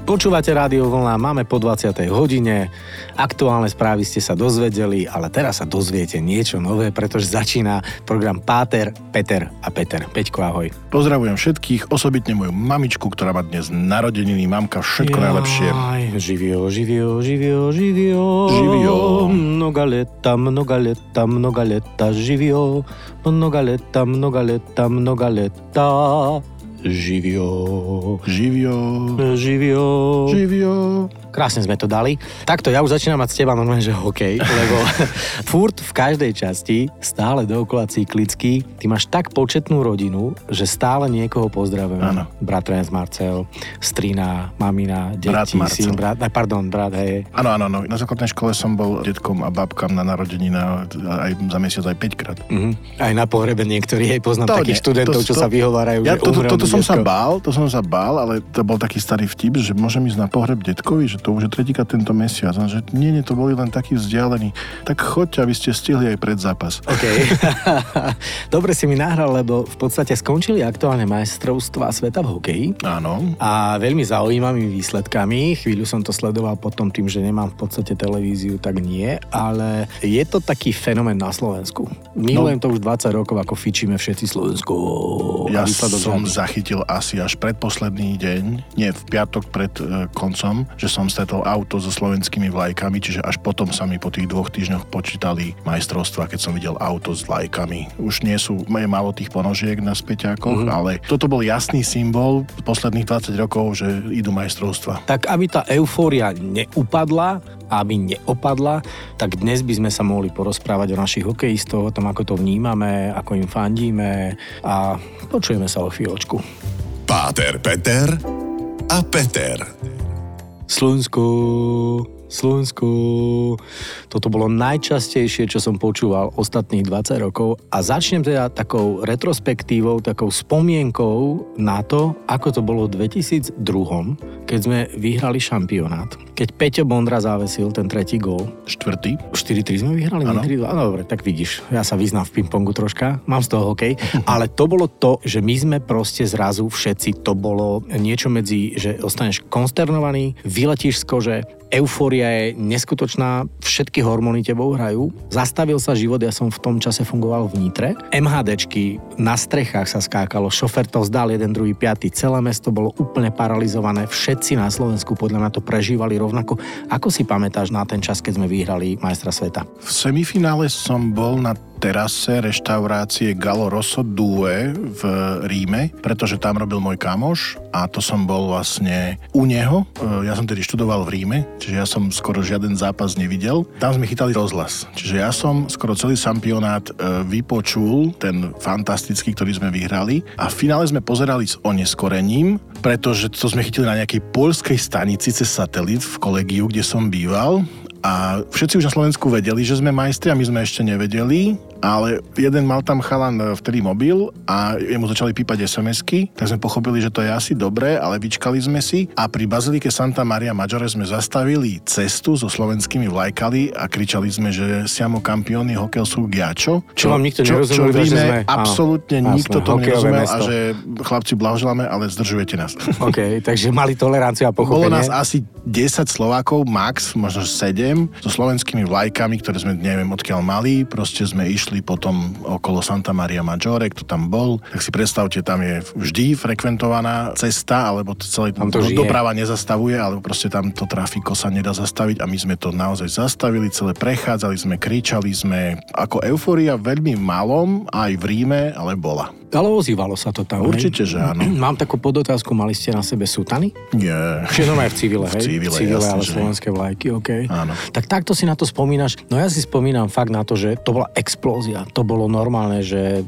Počúvate Rádio Vlna, máme po 20. hodine, aktuálne správy ste sa dozvedeli, ale teraz sa dozviete niečo nové, pretože začína program Páter, Peter a Peter. Peťko, ahoj. Pozdravujem všetkých, osobitne moju mamičku, ktorá má dnes narodeniny, mamka, všetko Jaj, najlepšie. Živio, živio, živio, živio. Živio. Mnoga leta, mnoga leta, mnoga leta, živio. Mnoga leta, mnoga leta, mnoga leta. Živio. Živio. Živio. Živio. Krásne sme to dali. Takto ja už začínam mať s teba normálne, že hokej, lebo furt v každej časti, stále dookola cyklicky, ty máš tak početnú rodinu, že stále niekoho pozdravujem. Áno. Bratranec Marcel, strina, mamina, deti, Brat Marcel. syn, brat, pardon, brat, hej. Áno, áno, áno. Na základnej škole som bol detkom a babkám na narodeniny aj za mesiac aj 5 krát. Mhm. Aj na pohrebe niektorí, hej, poznám To takých nie, študentov, to- čo to- sa vyhovárajú, Ja že to, to, toto som sa bál, to som sa bál, ale to bol taký starý vtip, že môžem ísť na pohreb detkovi, že to už je tretíkrát tento mesiac. A že nie, nie, to boli len takí vzdialení. Tak choďte, aby ste stihli aj pred zápas. OK. Dobre si mi nahral, lebo v podstate skončili aktuálne majstrovstvá sveta v hokeji. Áno. A veľmi zaujímavými výsledkami. Chvíľu som to sledoval potom tým, že nemám v podstate televíziu, tak nie. Ale je to taký fenomén na Slovensku. Milujem to už 20 rokov, ako fičíme všetci Slovensku. Ja som zachytil asi až predposledný deň, nie v piatok pred e, koncom, že som stretol auto so slovenskými vlajkami, čiže až potom sa mi po tých dvoch týždňoch počítali majstrovstva, keď som videl auto s vlajkami. Už nie sú, je málo tých ponožiek na späťákoch, Mhm. ale toto bol jasný symbol posledných 20 rokov, že idú majstrovstva. Tak aby tá eufória neupadla, aby neopadla, tak dnes by sme sa mohli porozprávať o našich hokejistoch, o tom, ako to vnímame, ako im fandíme a počujeme sa o chvíľočku. Páter, Peter a Peter. Slovensko, Slovensko. Toto bolo najčastejšie, čo som počúval ostatných 20 rokov a začnem teda takou retrospektívou, takou spomienkou na to, ako to bolo v 2002, keď sme vyhrali šampionát. Keď Peťo Bondra závesil ten tretí gól, Štvrtý. 4-3 sme vyhrali, nie 3-2. No dobre, tak vidíš, ja sa vyznám v pingpongu troška, mám z toho hokej, ale to bolo to, že my sme proste zrazu všetci, to bolo niečo medzi, že ostaneš konsternovaný, vyletíš z kože, eufória je neskutočná, všetky hormóny tebou hrajú. Zastavil sa život, ja som v tom čase fungoval v Nitre. MHDčky, na strechách sa skákalo, šofer to vzdal jeden, druhý, piatý, celé mesto bolo úplne paralizované, všetci na Slovensku podľa mňa to prežívali rovnako. Ako si pamätáš na ten čas, keď sme vyhrali majstra sveta? V semifinále som bol na terase reštaurácie Galo Rosso Due v Ríme, pretože tam robil môj kamoš a to som bol vlastne u neho. E, Ja som tedy študoval v Ríme, čiže ja som skoro žiaden zápas nevidel. Tam sme chytali rozhlas. Čiže ja som skoro celý šampionát e, vypočul, ten fantastický, ktorý sme vyhrali. A v finále sme pozerali s oneskorením, pretože to sme chytili na nejakej poľskej stanici cez satelit v kolegiu, kde som býval. A všetci už na Slovensku vedeli, že sme majstri a my sme ešte nevedeli, ale jeden mal tam chalan e, vtedy mobil a jemu začali pípať SMS-ky, tak sme pochopili, že to je asi dobré, ale vyčkali sme si a pri Bazilike Santa Maria Maggiore sme zastavili cestu so slovenskými vlajkami a kričali sme, že siamo campioni hokeľ sú giačo. Čo vám nikto čo, nerozumel, čo v že Ríme sme- absolútne Áno, nikto hokejové nerozumel a že chlapci blahoželáme, ale zdržujete nás. OK, takže mali toleranciu a Bolo pochopenie. nás asi 10 Slovákov, max, možno 7, so slovenskými vlajkami, ktoré sme neviem odkiaľ mali. Proste sme išli potom okolo Santa Maria Maggiore, kto tam bol. Tak si predstavte, tam je vždy frekventovaná cesta, alebo to celé Tam to žije. doprava nezastavuje, alebo proste tam to trafiko sa nedá zastaviť a my sme to naozaj zastavili, celé prechádzali sme, kričali sme, ako euforia veľmi malom, aj v Ríme, ale bola. Ale ozývalo sa to tam, Určite, hej? že áno. Mám takú podotázku, mali ste na sebe sutany? Nie. Čiže normálne v civile, V hej? civile, civile jasne, ale že- slovenské vlajky, OK. Áno. Tak takto si na to spomínaš. No ja si spomínam fakt na to, že to bola explózia. To bolo normálne, že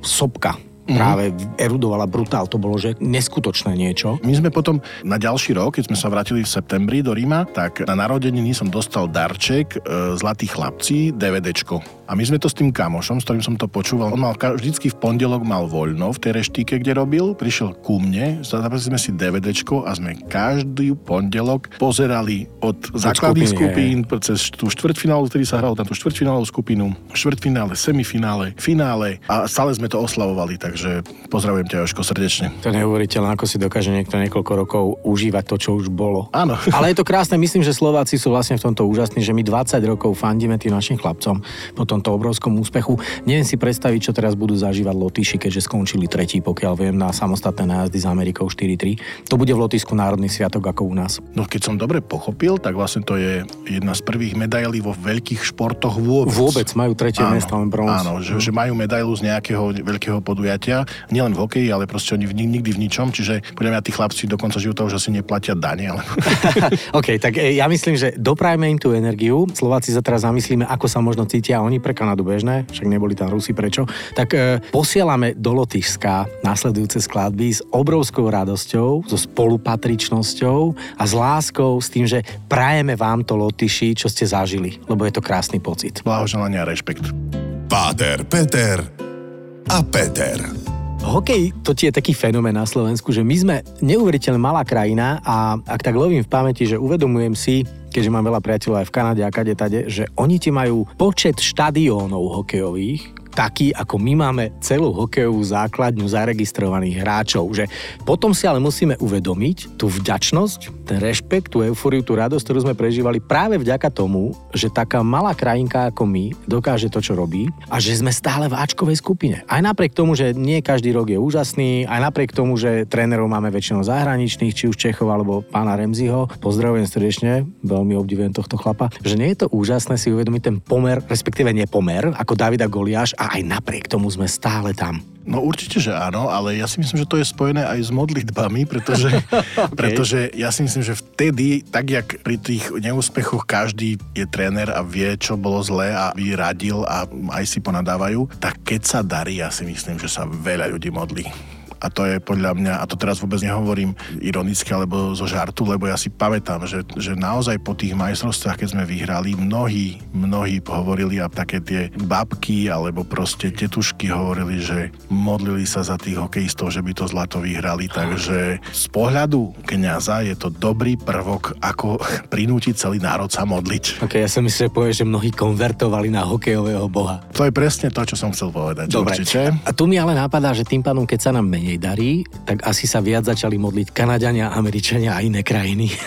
sopka Mhm. práve erudovala brutál. To bolo, že neskutočné niečo. My sme potom na ďalší rok, keď sme sa vrátili v septembri do Ríma, tak na narodeniny som dostal darček e, Zlatí chlapci, DVDčko. A my sme to s tým kamošom, s ktorým som to počúval, on mal vždycky v pondelok mal voľno v tej reštike, kde robil, prišiel ku mne, zabrali sme si DVDčko a sme každý pondelok pozerali od základných skupín cez tú štvrťfinálu, ktorý sa hral na tú štvrťfinálovú skupinu, štvrťfinále, semifinále, finále a stále sme to oslavovali, takže pozdravujem ťa Joško srdečne. To neuveriteľné, ako si dokáže niekto niekoľko rokov užívať to, čo už bolo. Áno. Ale je to krásne, myslím, že Slováci sú vlastne v tomto úžasní, že my 20 rokov fandíme tým našim chlapcom po tomto obrovskom úspechu. Neviem si predstaviť, čo teraz budú zažívať Lotyši, keďže skončili tretí, pokiaľ viem, na samostatné nájazdy s Amerikou 4-3. To bude v Lotisku národný sviatok ako u nás. No keď som dobre pochopil, tak vlastne to je jedna z prvých medailí vo veľkých športoch vôbec. Vôbec majú tretie áno, miesto, len bronz. Áno, že, že majú medailu z nejakého veľkého podujatia, nielen v hokeji, ale proste oni v, nikdy v ničom, čiže podľa mňa tí chlapci do konca života už asi neplatia dane. Ale... OK, tak e, ja myslím, že doprajme im tú energiu. Slováci sa teraz zamyslíme, ako sa možno cítia oni pre Kanadu bežné, však neboli tam Rusi, prečo. Tak e, posielame do Lotyšska následujúce skladby s obrovskou radosťou, so spolupatričnosťou a s láskou, s tým, že prajeme vám to Lotyši, čo ste zažili, lebo je to krásny pocit. Blahoželania a rešpekt. Páter, Peter a Peter. Hokej to je taký fenomén na Slovensku, že my sme neuveriteľne malá krajina a ak tak lovím v pamäti, že uvedomujem si, keďže mám veľa priateľov aj v Kanade a kade tade, že oni ti majú počet štadiónov hokejových, taký, ako my máme celú hokejovú základňu zaregistrovaných hráčov. Že potom si ale musíme uvedomiť tú vďačnosť, ten rešpekt, tú euforiu, tú radosť, ktorú sme prežívali práve vďaka tomu, že taká malá krajinka ako my dokáže to, čo robí a že sme stále v Ačkovej skupine. Aj napriek tomu, že nie každý rok je úžasný, aj napriek tomu, že trénerov máme väčšinou zahraničných, či už Čechov alebo pána Remziho. Pozdravujem srdečne, veľmi obdivujem tohto chlapa, že nie je to úžasné si uvedomiť ten pomer, respektíve nepomer, ako Davida Goliáš a aj napriek tomu sme stále tam. No určite, že áno, ale ja si myslím, že to je spojené aj s modlitbami, pretože, okay. pretože ja si myslím, že vtedy, tak jak pri tých neúspechoch každý je tréner a vie, čo bolo zlé a vyradil a aj si ponadávajú, tak keď sa darí, ja si myslím, že sa veľa ľudí modlí a to je podľa mňa, a to teraz vôbec nehovorím ironicky alebo zo žartu, lebo ja si pamätám, že, že naozaj po tých majstrovstvách, keď sme vyhrali, mnohí, mnohí hovorili a také tie babky alebo proste tetušky hovorili, že modlili sa za tých hokejistov, že by to zlato vyhrali, takže z pohľadu kniaza je to dobrý prvok, ako prinútiť celý národ sa modliť. Ok, ja som myslel, že povie, že mnohí konvertovali na hokejového boha. To je presne to, čo som chcel povedať. Dobre. Určite. A tu mi ale napadá, že tým pádom, keď sa nám menej menej darí, tak asi sa viac začali modliť Kanadiania, Američania a iné krajiny.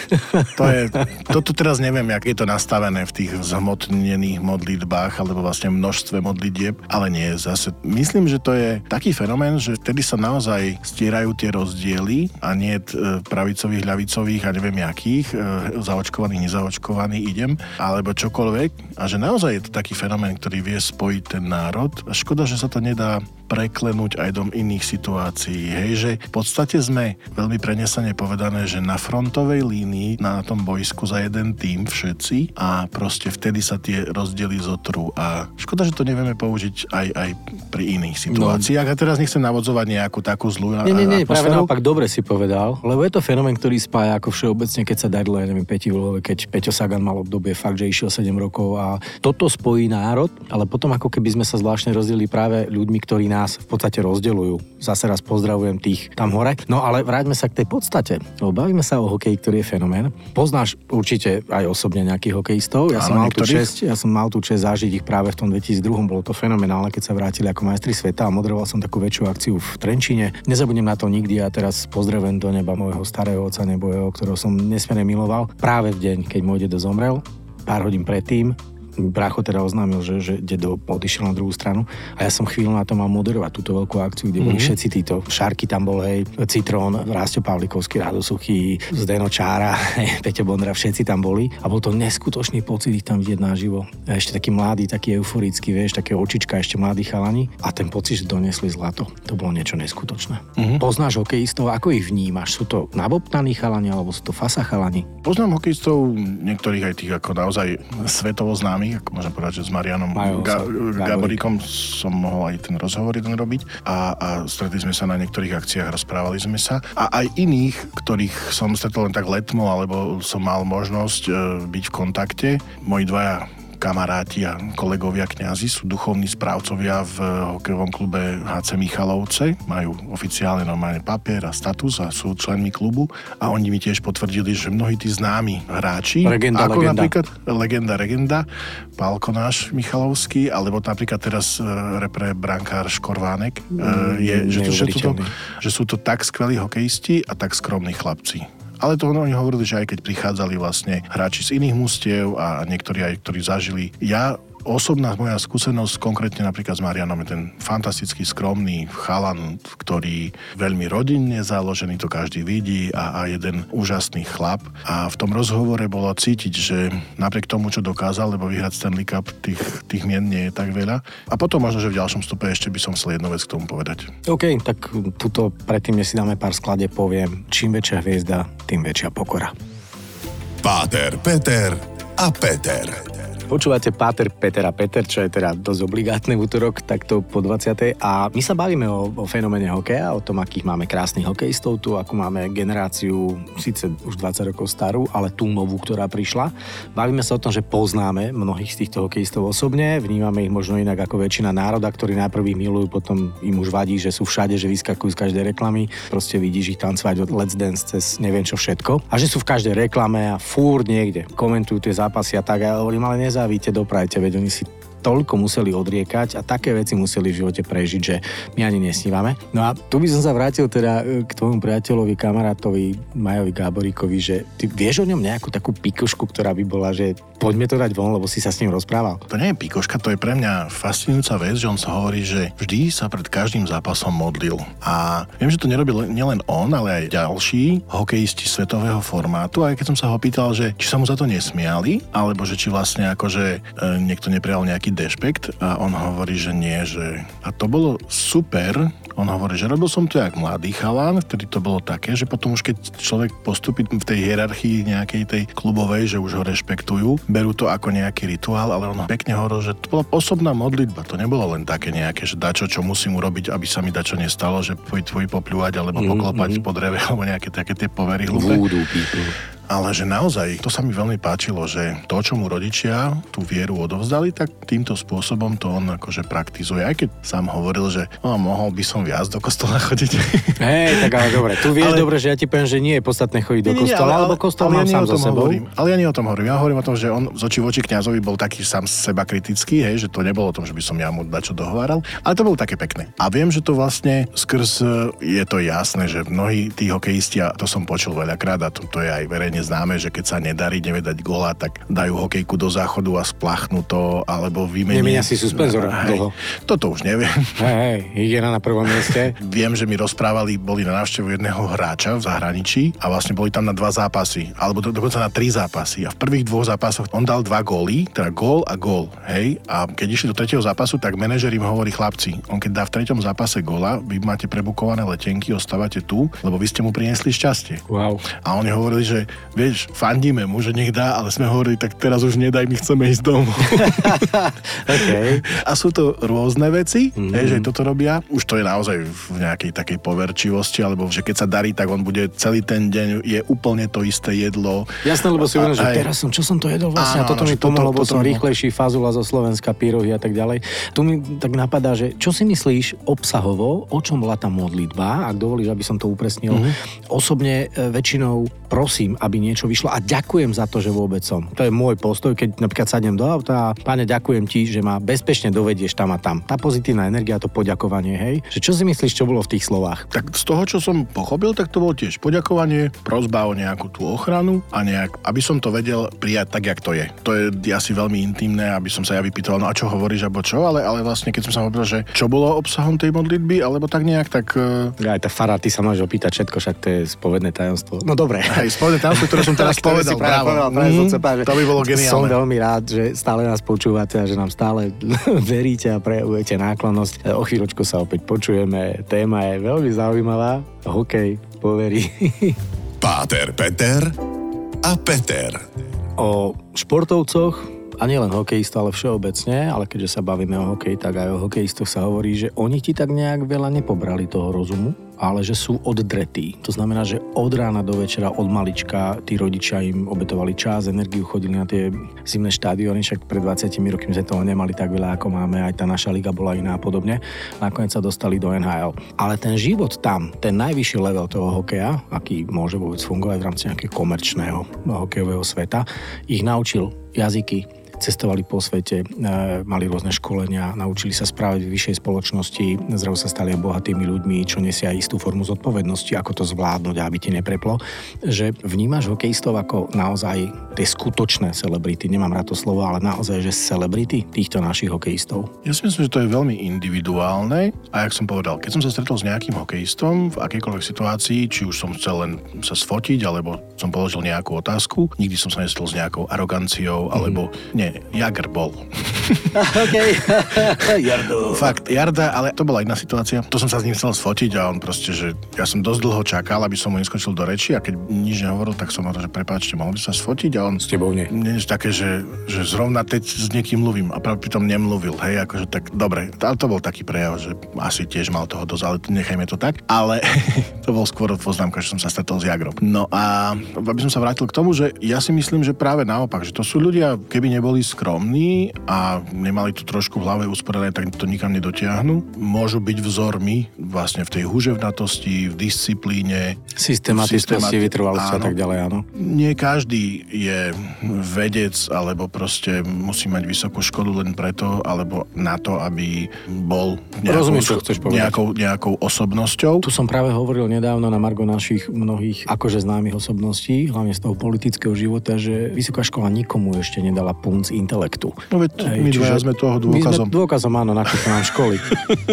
To je, toto teraz neviem, jak je to nastavené v tých zhmotnených modlitbách alebo vlastne množstve modlitieb, ale nie, zase myslím, že to je taký fenomén, že vtedy sa naozaj stierajú tie rozdiely a nie e, pravicových, ľavicových a neviem jakých, e, zaočkovaných, nezaočkovaných idem, alebo čokoľvek a že naozaj je to taký fenomén, ktorý vie spojiť ten národ. A škoda, že sa to nedá preklenúť aj do iných situácií. Hej, že v podstate sme veľmi prenesane povedané, že na frontovej línii, na tom bojsku za jeden tým všetci a proste vtedy sa tie rozdiely zotrú. A škoda, že to nevieme použiť aj, aj pri iných situáciách. No. A teraz nechcem navodzovať nejakú takú zlú Nie, nie, nie, práve naopak dobre si povedal, lebo je to fenomén, ktorý spája ako všeobecne, keď sa darilo, ja neviem, Peti Vlhove, keď Peťo Sagan mal obdobie fakt, že išiel 7 rokov a toto spojí národ, ale potom ako keby sme sa zvláštne rozdelili práve ľuďmi, ktorí nás v podstate rozdeľujú. Zase raz pozdravujem tých tam hore. No ale vráťme sa k tej podstate, lebo bavíme sa o hokeji, ktorý je fenomén. Poznáš určite aj osobne nejakých hokejistov. Ja, som mal tú čest, ja som mal tú čest zažiť ich práve v tom 2002. Bolo to fenomenálne, keď sa vrátili ako majstri sveta a moderoval som takú väčšiu akciu v Trenčine. Nezabudnem na to nikdy a teraz pozdravujem do neba môjho starého oca nebojeho, ktorého som nesmierne miloval. Práve v deň, keď môj dedo zomrel, pár hodín predtým brácho teda oznámil, že, že dedo odišiel na druhú stranu a ja som chvíľu na to mal moderovať túto veľkú akciu, kde boli mm-hmm. všetci títo. Šarky tam bol, hej, Citrón, Rásto Pavlikovský, Rado Suchý, Zdeno Čára, hej, Peťo Bondra, všetci tam boli a bol to neskutočný pocit ich tam vidieť naživo. A ešte taký mladý, taký euforický, vieš, také očička, ešte mladí chalani a ten pocit, že donesli zlato, to bolo niečo neskutočné. Mm-hmm. Poznáš hokejistov, ako ich vnímaš? Sú to nabobtaní chalani alebo sú to fasa chalani? Poznám hokejistov, niektorých aj tých ako naozaj svetovo známy známy, ako môžem povedať, že s Marianom Ga- Gaborikom som mohol aj ten rozhovor jeden robiť a, a stretli sme sa na niektorých akciách, rozprávali sme sa a aj iných, ktorých som stretol len tak letmo, alebo som mal možnosť e, byť v kontakte. Moji dvaja kamaráti a kolegovia kňazi, sú duchovní správcovia v hokejovom klube HC Michalovce, majú oficiálne normálne papier a status a sú členmi klubu a oni mi tiež potvrdili, že mnohí tí známi hráči, Legenda, ako legenda. napríklad legenda, legenda, Pálko náš Michalovský, alebo napríklad teraz e, repre brankár Škorvánek, e, je, že, to, že, to, že sú to tak skvelí hokejisti a tak skromní chlapci. Ale to oni hovorili, že aj keď prichádzali vlastne hráči z iných mústiev a niektorí aj, ktorí zažili. Ja Osobná moja skúsenosť konkrétne napríklad s Marianom je ten fantastický, skromný chalan, ktorý veľmi rodinne založený, to každý vidí a, a jeden úžasný chlap. A v tom rozhovore bolo cítiť, že napriek tomu, čo dokázal, lebo vyhrať Stanley Cup, tých, tých mien nie je tak veľa. A potom možno, že v ďalšom stupe ešte by som chcel jednu vec k tomu povedať. OK, tak tuto predtým, než si dáme pár sklade, poviem, čím väčšia hviezda, tým väčšia pokora. Páter, Peter a Peter. Počúvate Páter Peter a Peter, čo je teda dosť obligátne v útorok, takto po 20. A my sa bavíme o, o fenoméne hokeja, o tom, akých máme krásnych hokejistov tu, ako máme generáciu, síce už 20 rokov starú, ale tú novú, ktorá prišla. Bavíme sa o tom, že poznáme mnohých z týchto hokejistov osobne, vnímame ich možno inak ako väčšina národa, ktorí najprv ich milujú, potom im už vadí, že sú všade, že vyskakujú z každej reklamy, proste vidíš ich tancovať od Let's Dance cez neviem čo všetko. A že sú v každej reklame a fúr niekde komentujú tie zápasy a tak. A ja hovorím, ale nezávíte, doprajte, veď oni si toľko museli odriekať a také veci museli v živote prežiť, že my ani nesnívame. No a tu by som sa vrátil teda e, k tvojmu priateľovi, kamarátovi Majovi Gáboríkovi, že ty vieš o ňom nejakú takú pikošku, ktorá by bola, že poďme to dať von, lebo si sa s ním rozprával. To nie je pikoška, to je pre mňa fascinujúca vec, že on sa hovorí, že vždy sa pred každým zápasom modlil. A viem, že to nerobil nielen on, ale aj ďalší hokejisti svetového formátu. Aj keď som sa ho pýtal, že či sa mu za to nesmiali, alebo že či vlastne akože e, niekto neprijal nejaký dešpekt a on hovorí, že nie, že a to bolo super, on hovorí, že robil som to jak mladý chalán, vtedy to bolo také, že potom už keď človek postupí v tej hierarchii nejakej tej klubovej, že už ho rešpektujú, berú to ako nejaký rituál, ale on pekne hovoril, že to bola osobná modlitba, to nebolo len také nejaké, že dačo, čo musím urobiť, aby sa mi dačo nestalo, že tvoj, tvoj popľúvať alebo poklopať po dreve alebo nejaké také tie povery hlúpe. People. Ale že naozaj, to sa mi veľmi páčilo, že to, čo mu rodičia tú vieru odovzdali, tak týmto spôsobom to on akože praktizuje. Aj keď sám hovoril, že no, mohol by som viac do kostola chodiť. Hej, tak ale dobre, tu vieš Ale- dobre, že ja ti poviem, že nie je podstatné chodiť do Nie, kostola, lebo kostol ale mám ja sám so sebou. Hovorím, ale ja nie o tom hovorím. Ja hovorím o tom, že on z očí voči kňazovi bol taký sám seba kritický, hej, že to nebolo o tom, že by som ja mu dačo dohováral, ale to bolo také pekné. A viem, že to vlastne skrz e, je to jasné, že mnohí tí hokejisti, a to som počul veľakrát, a to, to je aj verejne známe, že keď sa nedarí, nevie dať gola, tak dajú hokejku do záchodu a spláchnú to, alebo vymenia. Nemenia si suspenzor dlho. Toto už neviem. Hej, hej, hygiena na prvom mieste. Viem, že mi rozprávali, boli na návštevu jedného hráča v zahraničí a vlastne boli tam na dva zápasy, alebo do, dokonca na tri zápasy. A v prvých dvoch zápasoch on dal dva góly, teda gól a gól, hej. A keď išli do tretieho zápasu, tak manažer im hovorí chlapci, on keď dá v treťom zápase góla, vy máte prebukované letenky, ostávate tu, lebo vy ste mu priniesli šťastie. Wow. A oni hovorili, že vieš, fandíme mu, že nech dá, ale sme hovorili, tak teraz už nedaj, my chceme ísť domov. Okay. A sú to rôzne veci, mm-hmm. hej, že toto robia. Už to je naozaj v nejakej takej poverčivosti, alebo že keď sa darí, tak on bude celý ten deň, je úplne to isté jedlo. Jasné, lebo si uvedomil, že Aj- teraz som, čo som to jedol vlastne, Áno, a toto mi toto- pomohlo, toto som bolo- rýchlejší, fazula zo Slovenska, pyrohy a tak ďalej. Tu mi tak napadá, že čo si myslíš obsahovo, o čom bola tá modlitba, ak dovolíš, aby som to upresnil. Mhm. Osobne e, väčšinou prosím, aby niečo vyšlo a ďakujem za to, že vôbec som. To je môj postoj, keď napríklad sadnem do auta a páne, ďakujem ti, že ma bezpečne dovedieš tam a tam. Tá pozitívna energia, to poďakovanie, hej. Že čo si myslíš, čo bolo v tých slovách? Tak z toho, čo som pochopil, tak to bolo tiež poďakovanie, prozba o nejakú tú ochranu a nejak, aby som to vedel prijať tak, jak to je. To je asi veľmi intimné, aby som sa ja vypýtal, no a čo hovoríš, alebo čo, ale, ale vlastne keď som sa hovoril, že čo bolo obsahom tej modlitby, alebo tak nejak, tak e, Aj tá fara, ty sa máš opýtať všetko, však to je spovedné tajomstvo. No dobre. aj spovedné tajomstvo, ktoré som teraz povedal. práve povedal, práve som chcel povedať, že to by bolo Som geniálne. veľmi rád, že stále nás počúvate a že nám stále veríte a prejavujete náklonnosť. O chvíľočku sa opäť počujeme. Téma je veľmi zaujímavá. Hokej, poverí. Páter, Peter a Peter. o športovcoch a nielen hokejistov, ale všeobecne, ale keďže sa bavíme o hokeji, tak aj o hokejistoch sa hovorí, že oni ti tak nejak veľa nepobrali toho rozumu ale že sú oddretí. To znamená, že od rána do večera, od malička, tí rodičia im obetovali čas, energiu, chodili na tie zimné štádiony, však pred 20 rokmi sme toho nemali tak veľa, ako máme, aj tá naša liga bola iná a podobne. Nakoniec sa dostali do NHL. Ale ten život tam, ten najvyšší level toho hokeja, aký môže vôbec fungovať v rámci nejakého komerčného hokejového sveta, ich naučil jazyky, cestovali po svete, e, mali rôzne školenia, naučili sa správať v vyššej spoločnosti, zrazu sa stali bohatými ľuďmi, čo nesia istú formu zodpovednosti, ako to zvládnuť, aby ti nepreplo. Že vnímaš hokejistov ako naozaj tie skutočné celebrity, nemám rád to slovo, ale naozaj, že celebrity týchto našich hokejistov. Ja si myslím, že to je veľmi individuálne a jak som povedal, keď som sa stretol s nejakým hokejistom v akejkoľvek situácii, či už som chcel len sa sfotiť, alebo som položil nejakú otázku, nikdy som sa nestretol s nejakou aroganciou, alebo mm. Nie, Jagr bol. OK. Jardo. Fakt, Jarda, ale to bola iná situácia. To som sa s ním chcel sfotiť a on proste, že ja som dosť dlho čakal, aby som mu neskočil do reči a keď nič nehovoril, tak som ho že prepáčte, mohol by sa sfotiť a on... S tebou nie. Nie také, že, že zrovna teď s niekým mluvím a práve pritom nemluvil, hej, akože tak dobre, ale to bol taký prejav, že asi tiež mal toho dosť, ale nechajme to tak. Ale to bol skôr poznámka, že som sa stretol s Jagrom. No a aby som sa vrátil k tomu, že ja si myslím, že práve naopak, že to sú ľudia, keby neboli skromní a nemali to trošku v hlave usporené, tak to nikam nedotiahnu. Môžu byť vzormi vlastne v tej huževnatosti, v disciplíne. Systematičnosti, vytrvalosti a tak ďalej, áno. Nie každý je vedec alebo proste musí mať vysokú školu len preto, alebo na to, aby bol nejakou, Rozumiem, čo chceš povedať. nejakou, nejakou osobnosťou. Tu som práve hovoril nedávno na Margo našich mnohých akože známych osobností, hlavne z toho politického života, že vysoká škola nikomu ešte nedala punc intelektu. No veď Hej, my čiže, sme toho dôkazom. My sme dôkazom, áno, na nám školy.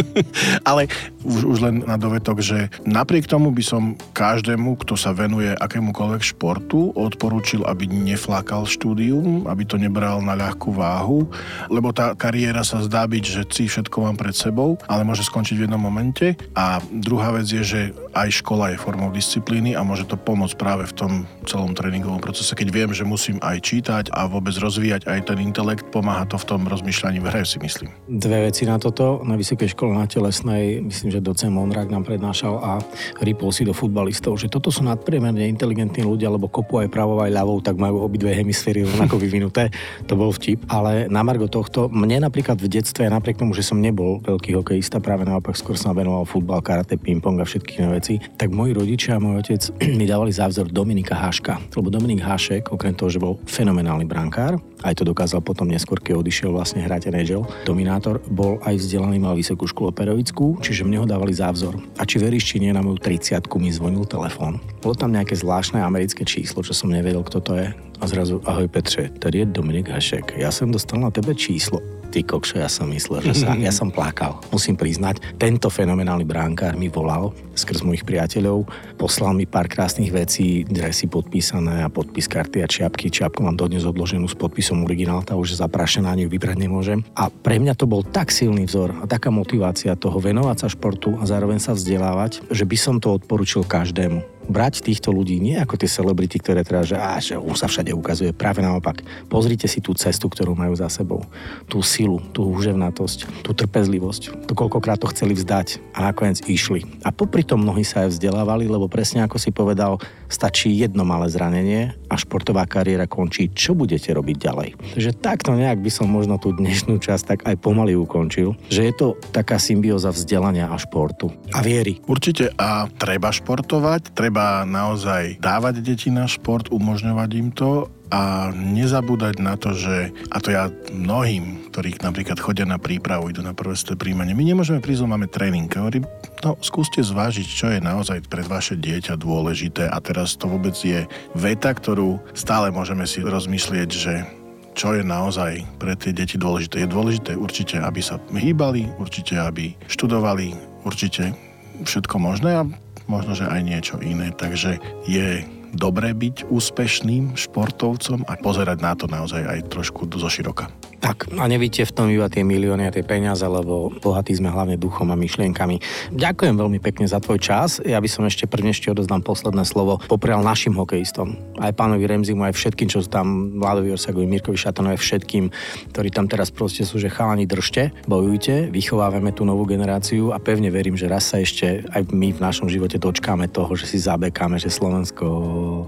Ale už, už len na dovetok, že napriek tomu by som každému, kto sa venuje akémukoľvek športu, odporúčil, aby neflákal štúdium, aby to nebral na ľahkú váhu, lebo tá kariéra sa zdá byť, že si všetko mám pred sebou, ale môže skončiť v jednom momente. A druhá vec je, že aj škola je formou disciplíny a môže to pomôcť práve v tom celom tréningovom procese, keď viem, že musím aj čítať a vôbec rozvíjať aj ten intelekt, pomáha to v tom rozmýšľaní v hre, si myslím. Dve veci na toto. Na Vysokej škole na telesnej, myslím, že docen Monrak nám prednášal a rýpol si do futbalistov, že toto sú nadpriemerne inteligentní ľudia, lebo kopu aj pravou aj ľavou, tak majú obidve hemisféry rovnako vyvinuté. To bol vtip. Ale na Margo tohto, mne napríklad v detstve, napriek tomu, že som nebol veľký hokejista, práve naopak skôr som venoval futbal, karate, ping-pong a všetky iné veci, tak moji rodičia a môj otec mi dávali závzor Dominika Haška. Lebo Dominik Hašek, okrem toho, že bol fenomenálny brankár, aj to dokázal potom neskôr, keď odišiel vlastne hrať NHL. Dominátor bol aj vzdelaný, mal vysokú školu pedagogickú, čiže mne ho dávali závzor. A či veríš, či nie, na moju 30 mi zvonil telefón. Bolo tam nejaké zvláštne americké číslo, čo som nevedel, kto to je. A zrazu, ahoj Petře, tady je Dominik Hašek. Ja som dostal na tebe číslo ty kokšo, ja som myslel, že sa, ja som plakal. Musím priznať, tento fenomenálny bránkár mi volal skrz mojich priateľov, poslal mi pár krásnych vecí, dresy podpísané a podpis karty a čiapky. Čiapku mám dodnes odloženú s podpisom originál, tá už je zaprašená, ani vybrať nemôžem. A pre mňa to bol tak silný vzor a taká motivácia toho venovať sa športu a zároveň sa vzdelávať, že by som to odporučil každému brať týchto ľudí nie ako tie celebrity, ktoré teda, že, á, že už sa všade ukazuje. Práve naopak. Pozrite si tú cestu, ktorú majú za sebou. Tú silu, tú húževnatosť, tú trpezlivosť. To koľkokrát to chceli vzdať a nakoniec išli. A popri tom mnohí sa aj vzdelávali, lebo presne ako si povedal, stačí jedno malé zranenie a športová kariéra končí. Čo budete robiť ďalej? Takže takto nejak by som možno tú dnešnú časť tak aj pomaly ukončil, že je to taká symbióza vzdelania a športu a viery. Určite a treba športovať, treba treba naozaj dávať deti na šport, umožňovať im to a nezabúdať na to, že, a to ja mnohým, ktorí napríklad chodia na prípravu, idú na prvé príjmanie, my nemôžeme prísť, máme tréning. Hovorím, no skúste zvážiť, čo je naozaj pre vaše dieťa dôležité a teraz to vôbec je veta, ktorú stále môžeme si rozmyslieť, že čo je naozaj pre tie deti dôležité. Je dôležité určite, aby sa hýbali, určite, aby študovali, určite všetko možné a možno, že aj niečo iné. Takže je dobré byť úspešným športovcom a pozerať na to naozaj aj trošku zo široka. Tak, a nevíte v tom iba tie milióny a tie peniaze, lebo bohatí sme hlavne duchom a myšlienkami. Ďakujem veľmi pekne za tvoj čas. Ja by som ešte prvne ešte odozdám posledné slovo. Poprial našim hokejistom, aj pánovi Remzimu, aj všetkým, čo sú tam, Vladovi Orsagovi, Mirkovi Šatanovi, všetkým, ktorí tam teraz proste sú, že chalani držte, bojujte, vychovávame tú novú generáciu a pevne verím, že raz sa ešte aj my v našom živote dočkáme toho, že si zabekáme, že Slovensko,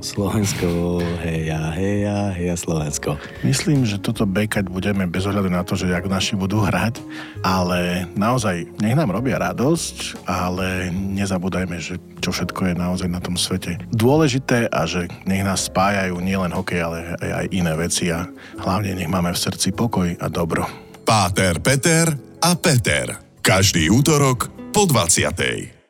Slovensko, heja, heja, heja Slovensko. Myslím, že toto bekať budeme bez ohľadu na to, že jak naši budú hrať, ale naozaj nech nám robia radosť, ale nezabúdajme, že čo všetko je naozaj na tom svete dôležité a že nech nás spájajú nielen hokej, ale aj iné veci a hlavne nech máme v srdci pokoj a dobro. Páter, Peter a Peter. Každý útorok po 20.